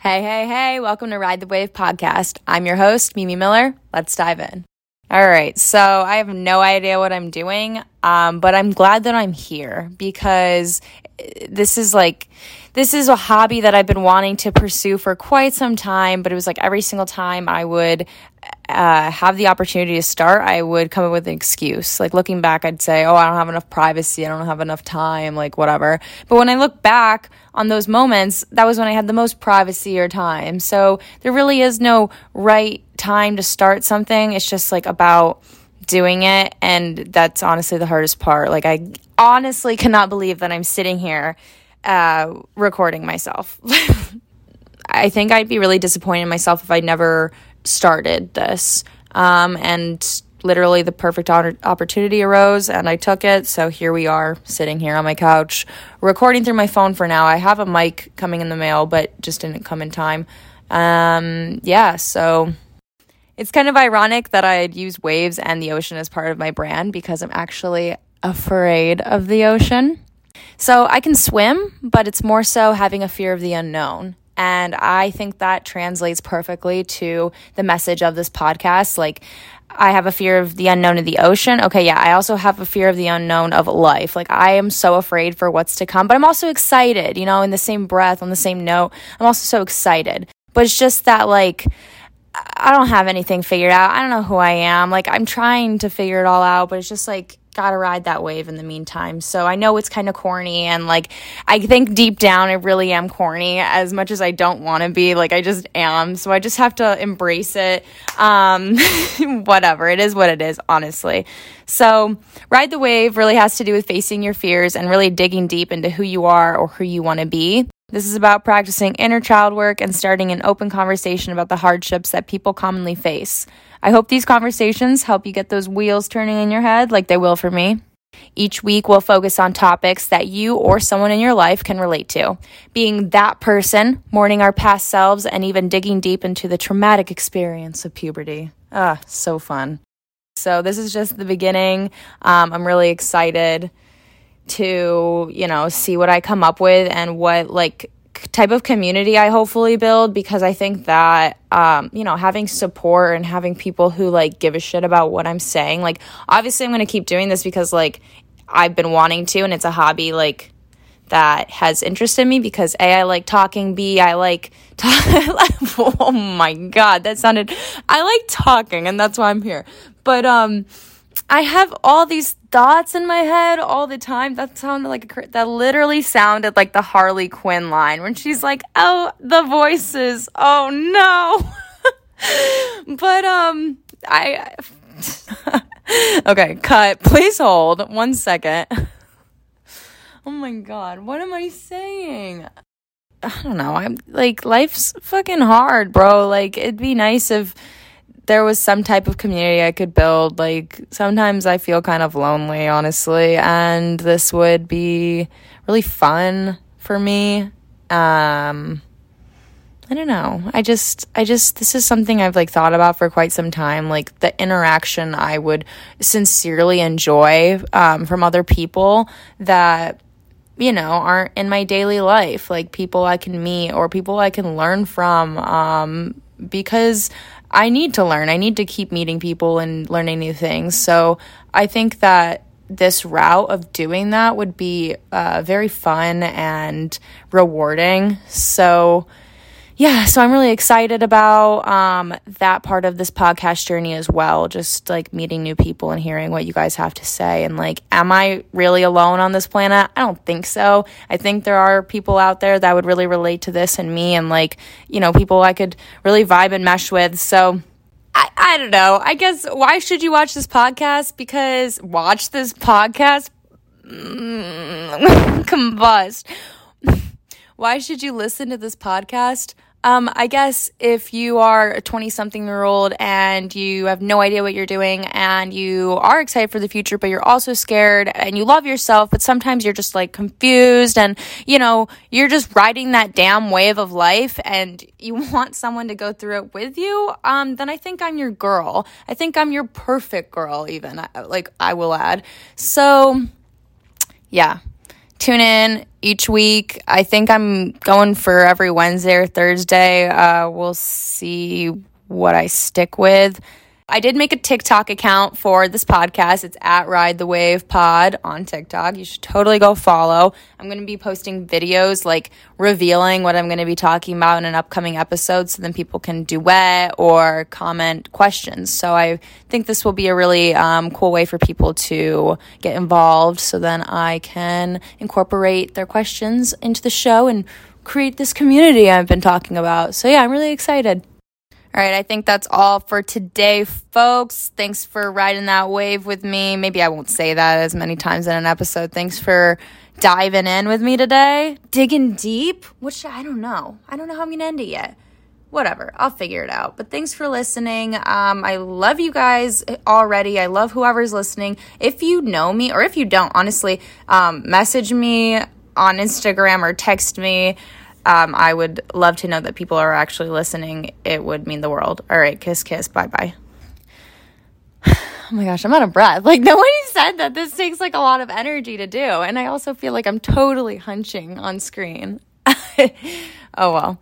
Hey, hey, hey, welcome to Ride the Wave podcast. I'm your host, Mimi Miller. Let's dive in. All right, so I have no idea what I'm doing, um, but I'm glad that I'm here because this is like this is a hobby that I've been wanting to pursue for quite some time, but it was like every single time I would uh, have the opportunity to start, I would come up with an excuse. Like looking back, I'd say, oh, I don't have enough privacy, I don't have enough time, like whatever. But when I look back on those moments, that was when I had the most privacy or time. So there really is no right time to start something. It's just like about doing it. And that's honestly the hardest part. Like, I honestly cannot believe that I'm sitting here uh, recording myself. I think I'd be really disappointed in myself if I never started this. Um, and literally, the perfect opportunity arose, and I took it. So here we are, sitting here on my couch, recording through my phone for now. I have a mic coming in the mail, but just didn't come in time. Um, yeah, so it's kind of ironic that I'd use waves and the ocean as part of my brand because I'm actually afraid of the ocean. So I can swim, but it's more so having a fear of the unknown. And I think that translates perfectly to the message of this podcast. Like, I have a fear of the unknown of the ocean. Okay, yeah, I also have a fear of the unknown of life. Like, I am so afraid for what's to come, but I'm also excited, you know, in the same breath, on the same note. I'm also so excited. But it's just that, like, I don't have anything figured out. I don't know who I am. Like, I'm trying to figure it all out, but it's just like, gotta ride that wave in the meantime. So I know it's kind of corny, and like I think deep down I really am corny as much as I don't want to be. Like I just am. So I just have to embrace it. Um, whatever. It is what it is, honestly. So ride the wave really has to do with facing your fears and really digging deep into who you are or who you want to be. This is about practicing inner child work and starting an open conversation about the hardships that people commonly face. I hope these conversations help you get those wheels turning in your head like they will for me. Each week, we'll focus on topics that you or someone in your life can relate to. Being that person, mourning our past selves, and even digging deep into the traumatic experience of puberty. Ah, so fun. So, this is just the beginning. Um, I'm really excited to, you know, see what I come up with and what, like, type of community I hopefully build because I think that um, you know having support and having people who like give a shit about what I'm saying like obviously I'm going to keep doing this because like I've been wanting to and it's a hobby like that has interested me because a I like talking b I like oh my god that sounded I like talking and that's why I'm here. But um I have all these thoughts in my head all the time. That sounded like a, that literally sounded like the Harley Quinn line when she's like, "Oh, the voices. Oh no." but um I Okay, cut. Please hold. One second. Oh my god, what am I saying? I don't know. I'm like life's fucking hard, bro. Like it'd be nice if there was some type of community I could build. Like sometimes I feel kind of lonely, honestly, and this would be really fun for me. Um I don't know. I just I just this is something I've like thought about for quite some time, like the interaction I would sincerely enjoy um, from other people that you know aren't in my daily life, like people I can meet or people I can learn from um, because I need to learn. I need to keep meeting people and learning new things. So I think that this route of doing that would be uh, very fun and rewarding. So yeah, so I'm really excited about um, that part of this podcast journey as well. Just like meeting new people and hearing what you guys have to say. And like, am I really alone on this planet? I don't think so. I think there are people out there that would really relate to this and me, and like, you know, people I could really vibe and mesh with. So, I, I don't know. I guess why should you watch this podcast? Because watch this podcast. Mm, combust. why should you listen to this podcast? Um, I guess if you are a 20 something year old and you have no idea what you're doing and you are excited for the future, but you're also scared and you love yourself, but sometimes you're just like confused and, you know, you're just riding that damn wave of life and you want someone to go through it with you, um, then I think I'm your girl. I think I'm your perfect girl, even, like I will add. So, yeah tune in each week. I think I'm going for every Wednesday or Thursday. Uh, we'll see what I stick with. I did make a TikTok account for this podcast. It's at Ride the Wave Pod on TikTok. You should totally go follow. I'm going to be posting videos like revealing what I'm going to be talking about in an upcoming episode so then people can duet or comment questions. So I think this will be a really um, cool way for people to get involved so then I can incorporate their questions into the show and create this community I've been talking about. So yeah, I'm really excited. All right, I think that's all for today, folks. Thanks for riding that wave with me. Maybe I won't say that as many times in an episode. Thanks for diving in with me today. Digging deep, which I don't know. I don't know how I'm going to end it yet. Whatever, I'll figure it out. But thanks for listening. Um, I love you guys already. I love whoever's listening. If you know me, or if you don't, honestly, um, message me on Instagram or text me um, I would love to know that people are actually listening. It would mean the world. All right, kiss, kiss, bye bye. Oh my gosh, I'm out of breath. Like, nobody said that this takes like a lot of energy to do. And I also feel like I'm totally hunching on screen. oh well.